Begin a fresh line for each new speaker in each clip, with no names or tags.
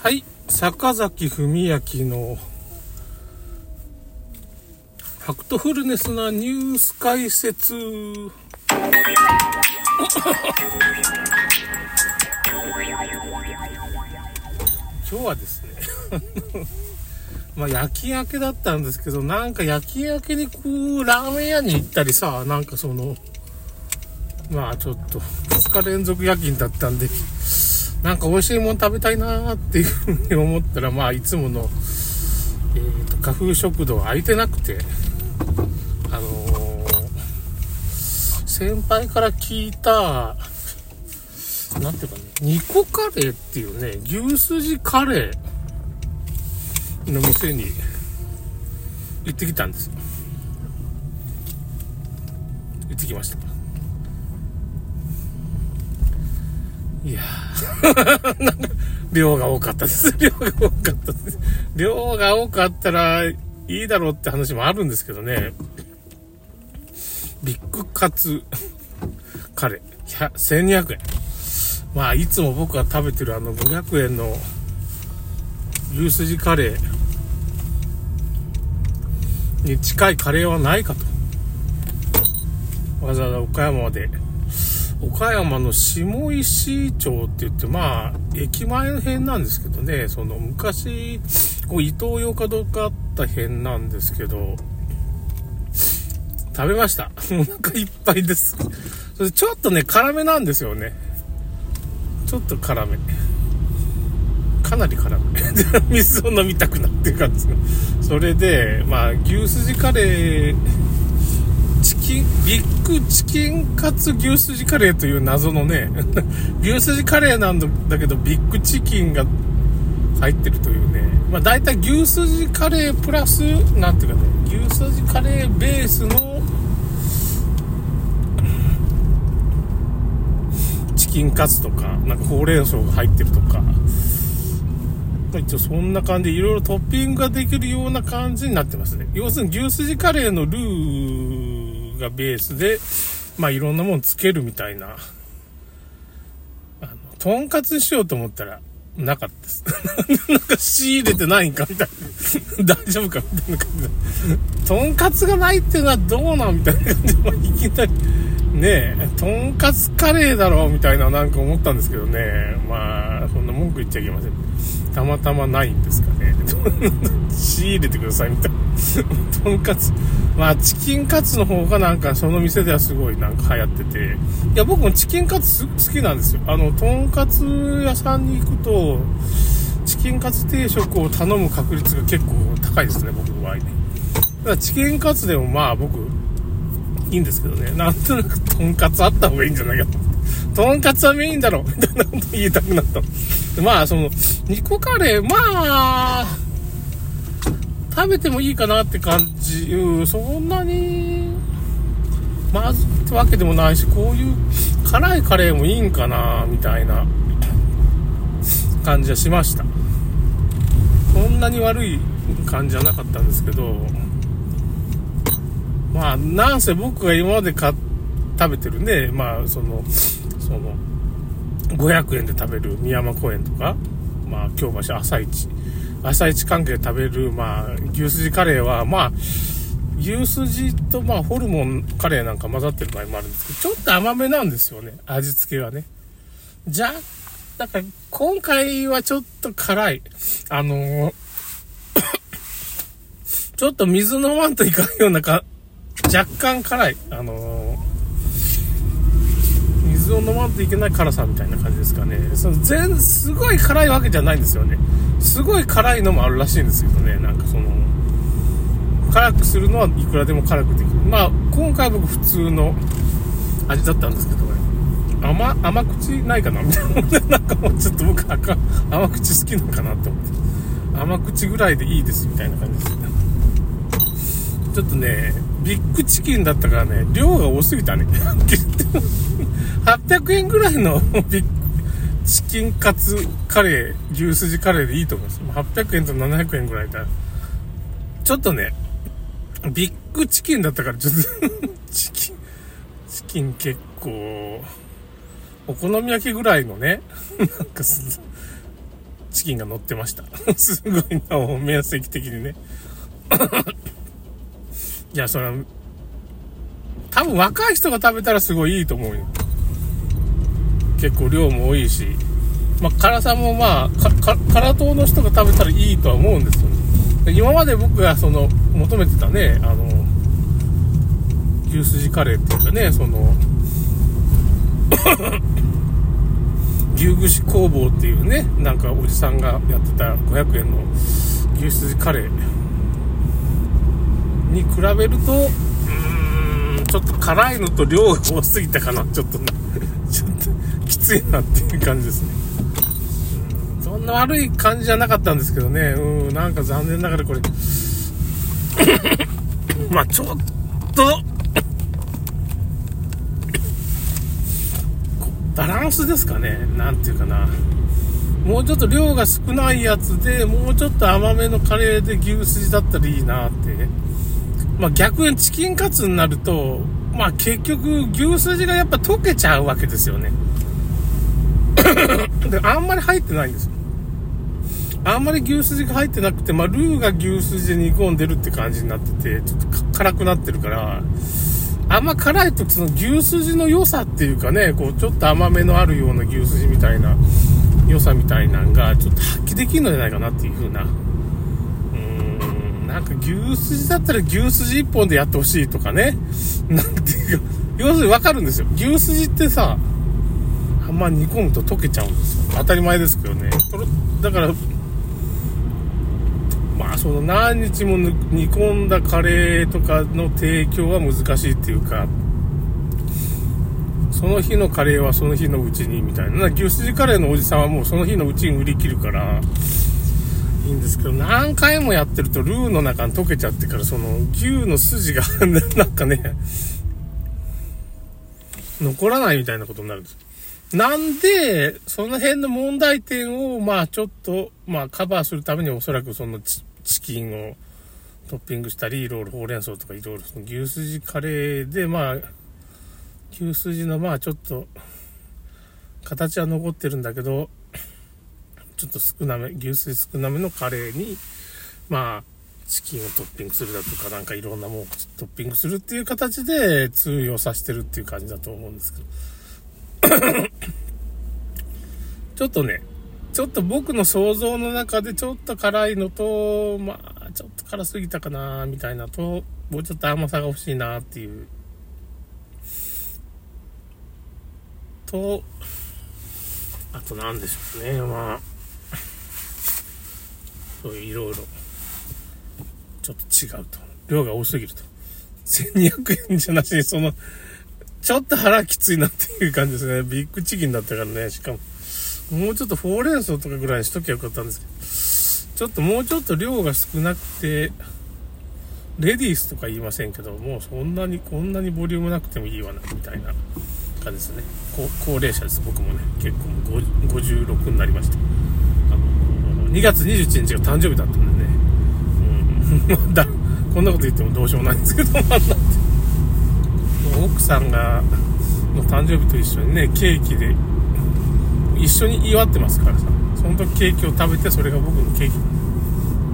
はい、坂崎文明のファクトフルネスなニュース解説。今日はですね、まあ夜勤明けだったんですけど、なんか夜勤明けにこう、ラーメン屋に行ったりさ、なんかその、まあちょっと2日連続夜勤だったんで、なんか美味しいもん食べたいなーっていうふうに思ったら、まあいつもの、えーと、花風食堂空いてなくて、あのー、先輩から聞いた、なんていうかね、ニコカレーっていうね、牛すじカレーの店に行ってきたんですよ。行ってきました。いやー なんか、量が多かったです。量が多かったです。量が多かったらいいだろうって話もあるんですけどね。ビッグカツカレー、1200円。まあ、いつも僕が食べてるあの500円の牛すじカレーに近いカレーはないかと。わざわざ岡山まで岡山の下石町って言って、まあ、駅前の辺なんですけどね、その昔、こう、伊東洋華堂かあった辺なんですけど、食べました。お腹いっぱいです。それちょっとね、辛めなんですよね。ちょっと辛め。かなり辛め。水を飲みたくなってる感じですね。それで、まあ、牛すじカレー、ビッグチキンカツ牛すじカレーという謎のね、牛すじカレーなんだけど、ビッグチキンが入ってるというね、まあ大体牛すじカレープラス、なんていうかね、牛すじカレーベースの、チキンカツとか、なんかほうれん草が入ってるとか、一応そんな感じでいろいろトッピングができるような感じになってますね。要するに牛すじカレーのルーがベースで、まあいろんなものつけるみたいな。あの、とんかつにしようと思ったら、なかったです。なんか仕入れてないんかみたいな。大丈夫かみたいな感じで。とんかつがないっていうのはどうなんみたいな感じで、まあ、いきなり、ねえ、とんかつカレーだろうみたいななんか思ったんですけどね。まあ、そんな文句言っちゃいけません。たまたまないんですかね。仕入れてくださいみたいな。とんかつ。まあ、チキンカツの方がなんかその店ではすごいなんか流行ってて。いや、僕もチキンカツ好きなんですよ。あの、とんかつ屋さんに行くと、チキンカツ定食を頼む確率が結構高いですね、僕の場合ね。だからチキンカツでもまあ僕、いいんですけどね。なんとなくとんかつあった方がいいんじゃないかと。とんかつはメインだろみたいなこと言いたくなった。まあ、その、肉カレー、まあ、食べてもいいかなって感じ。そんなに、まずってわけでもないし、こういう辛いカレーもいいんかなみたいな感じはしました。そんなに悪い感じじゃなかったんですけど、まあ、なんせ僕が今まで食べてるね、まあ、その、その、500円で食べる宮山公園とか、まあ、京橋朝市、朝市関係で食べる、まあ、牛すじカレーは、まあ、牛すじと、まあ、ホルモンカレーなんか混ざってる場合もあるんですけど、ちょっと甘めなんですよね、味付けがね。じゃあ、だか、今回はちょっと辛い。あのー、ちょっと水飲まんといかんようなか、若干辛い。あのー、水を飲まんといけない辛さみたいな感じですかね。その全、すごい辛いわけじゃないんですよね。すごい辛いのもあるらしいんですけどね。なんかその、辛くするのはいくらでも辛くできる。まあ、今回僕普通の味だったんですけどね。甘、甘口ないかなみたいな。なんかもうちょっと僕赤、甘口好きなのかなって思って。甘口ぐらいでいいですみたいな感じですね。ちょっとね、ビッグチキンだったからね、量が多すぎたね。800円ぐらいの ビッチキンカツカレー、牛すじカレーでいいと思います。800円と700円ぐらいだ。ちょっとね、ビッグチキンだったから、ちょっと チキン、チキン結構、お好み焼きぐらいのね、なんかチキンが乗ってました。すごいな、面積的にね。いや、それは、多分若い人が食べたらすごいいいと思うよ。結構量も多いし。まあ、辛さもまあ、辛党の人が食べたらいいとは思うんですよね。今まで僕がその、求めてたね、あの、牛すじカレーっていうかね、その、牛串工房っていうね、なんかおじさんがやってた500円の牛すじカレーに比べると、うーん、ちょっと辛いのと量が多すぎたかな、ちょっとね、ついなっていう感じですね。そんな悪い感じじゃなかったんですけどね、うん、なんか残念ながらこれ、まあちょっと、バランスですかね。なんていうかな。もうちょっと量が少ないやつで、もうちょっと甘めのカレーで牛すじだったらいいなってね。まあ逆にチキンカツになると、まあ結局牛すじがやっぱ溶けちゃうわけですよね。で、あんまり入ってないんですよ。あんまり牛すじが入ってなくて、まあルーが牛すじで煮込んでるって感じになってて、ちょっと辛くなってるから、あんま辛いとその牛すじの良さっていうかね、こうちょっと甘めのあるような牛すじみたいな良さみたいなんがちょっと発揮できるのじゃないかなっていう風な。うーん、なんか牛すじだったら牛すじ一本でやってほしいとかね。なんていうか、要するにわかるんですよ。牛すじってさ、あんま煮込むと溶けちゃうんですよ。当たり前ですけどね。だから、まあその何日も煮込んだカレーとかの提供は難しいっていうか、その日のカレーはその日のうちにみたいな。牛すじカレーのおじさんはもうその日のうちに売り切るから、いいんですけど、何回もやってるとルーの中に溶けちゃってから、その牛の筋が なんかね、残らないみたいなことになるんです。なんで、その辺の問題点を、まあちょっと、まあカバーするためにおそらくそのチキンをトッピングしたり、いろいろほうれん草とかいろいろ牛すじカレーで、まあ、牛すじのまあちょっと、形は残ってるんだけど、ちょっと少なめ、牛すじ少なめのカレーに、まあ、チキンをトッピングするだとか、なんかいろんなものをトッピングするっていう形で通用させてるっていう感じだと思うんですけど。ちょっとね、ちょっと僕の想像の中でちょっと辛いのと、まあ、ちょっと辛すぎたかな、みたいなと、もうちょっと甘さが欲しいな、っていう。と、あと何でしょうね、まあ、そういういろいろ、ちょっと違うと。量が多すぎると。1200円じゃなしに、その、ちょっと腹きついなっていう感じですね。ビッグチキンだったからね、しかも。もうちょっとほうれん草とかぐらいにしときゃよかったんですけど、ちょっともうちょっと量が少なくて、レディースとか言いませんけど、もうそんなに、こんなにボリュームなくてもいいわな、みたいな感じですね。高齢者です、僕もね。結構56になりました。あの、2月21日が誕生日だったんでね。うん、だ、こんなこと言ってもどうしようもないんですけど、まあ、なんて。さんが、の誕生日と一緒にね、ケーキで、一緒に祝ってますからさ、その時ケーキを食べて、それが僕のケーキ。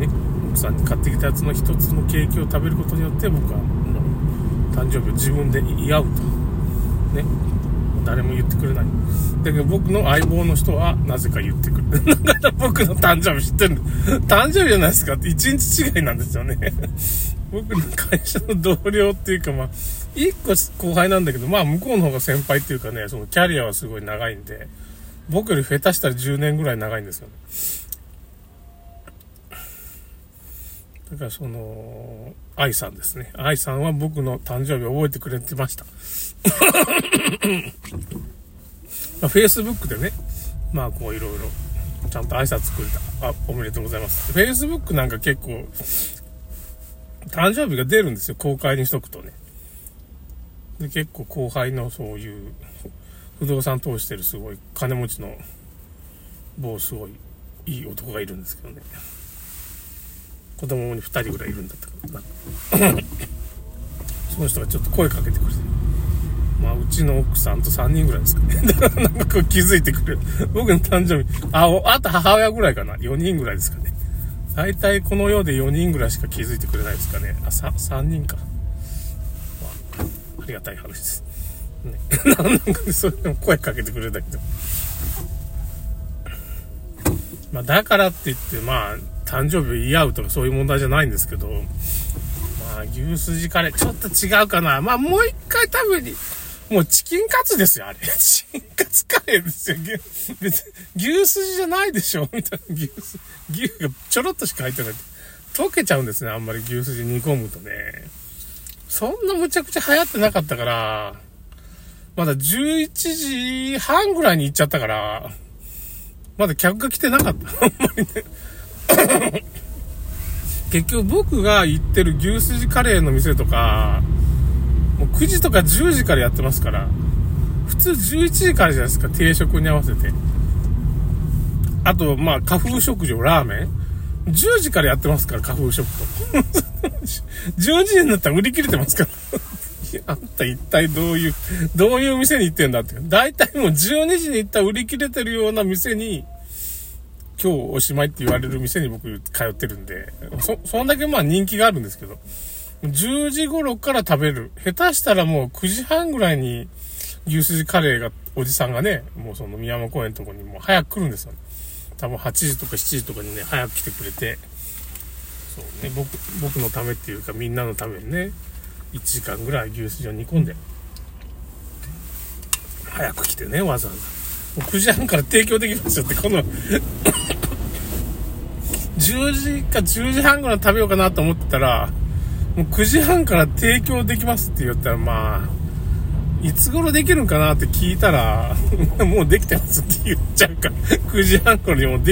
ね、奥さんに買ってきたやつの一つのケーキを食べることによって、僕は、誕生日を自分で祝うと。ね。誰も言ってくれない。だけど僕の相棒の人はなぜか言ってくる。だから僕の誕生日知ってる誕生日じゃないですかって一日違いなんですよね。僕の会社の同僚っていうかまあ、一個後輩なんだけど、まあ向こうの方が先輩っていうかね、そのキャリアはすごい長いんで、僕より下手したら10年ぐらい長いんですよね。だからその、愛さんですね。愛さんは僕の誕生日を覚えてくれてました。まあ、Facebook でね、まあこういろいろ、ちゃんと挨拶くれた。あ、おめでとうございます。Facebook なんか結構、誕生日が出るんですよ。公開にしとくとね。で、結構後輩のそういう、不動産通してるすごい金持ちの、某すごいいい男がいるんですけどね。子供に2人ぐらいいるんだったかな。その人がちょっと声かけてくれて。まあ、うちの奥さんと3人ぐらいですかね。だからなんかこう気づいてくれる。僕の誕生日、あ、あと母親ぐらいかな。4人ぐらいですかね。大体この世で4人ぐらいしか気づいてくれないですかね。あ、3, 3人か。あ、りがたい話です。ね。なんか、それでも声かけてくれたけど。まあ、だからって言って、まあ、誕生日を言い合うとかそういう問題じゃないんですけど、まあ、牛すじカレー、ちょっと違うかな。まあ、もう一回食べに、もうチキンカツですよ、あれ。チキンカツカレーですよ。別、牛すじじゃないでしょみたいな。牛す、牛がちょろっとしか入ってない。溶けちゃうんですね、あんまり牛すじ煮込むとね。そんなむちゃくちゃ流行ってなかったから、まだ11時半ぐらいに行っちゃったから、まだ客が来てなかった。あんまりね。結局僕が行ってる牛すじカレーの店とか、もう9時とか10時からやってますから、普通11時からじゃないですか、定食に合わせて。あと、まあ、花風食場、ラーメン？10時からやってますから、花風食と。10時になったら売り切れてますから。あんた一体どういう、どういう店に行ってんだって。大体もう12時に行ったら売り切れてるような店に、今日おしまいって言われる店に僕通ってるんで、そ、そんだけまあ人気があるんですけど、10時頃から食べる。下手したらもう9時半ぐらいに牛すじカレーが、おじさんがね、もうその宮山公園のとこにもう早く来るんですよ、多分8時とか7時とかにね、早く来てくれて、そうね、僕、僕のためっていうかみんなのためにね、1時間ぐらい牛すじを煮込んで、早く来てね、わざわざ。もう9時半から提供できますよって、この 10時か10時半ぐらい食べようかなと思ってたら、もう9時半から提供できますって言ったら、まあ、いつ頃できるんかなって聞いたら、もうできてますって言っちゃうから、9時半頃にもうで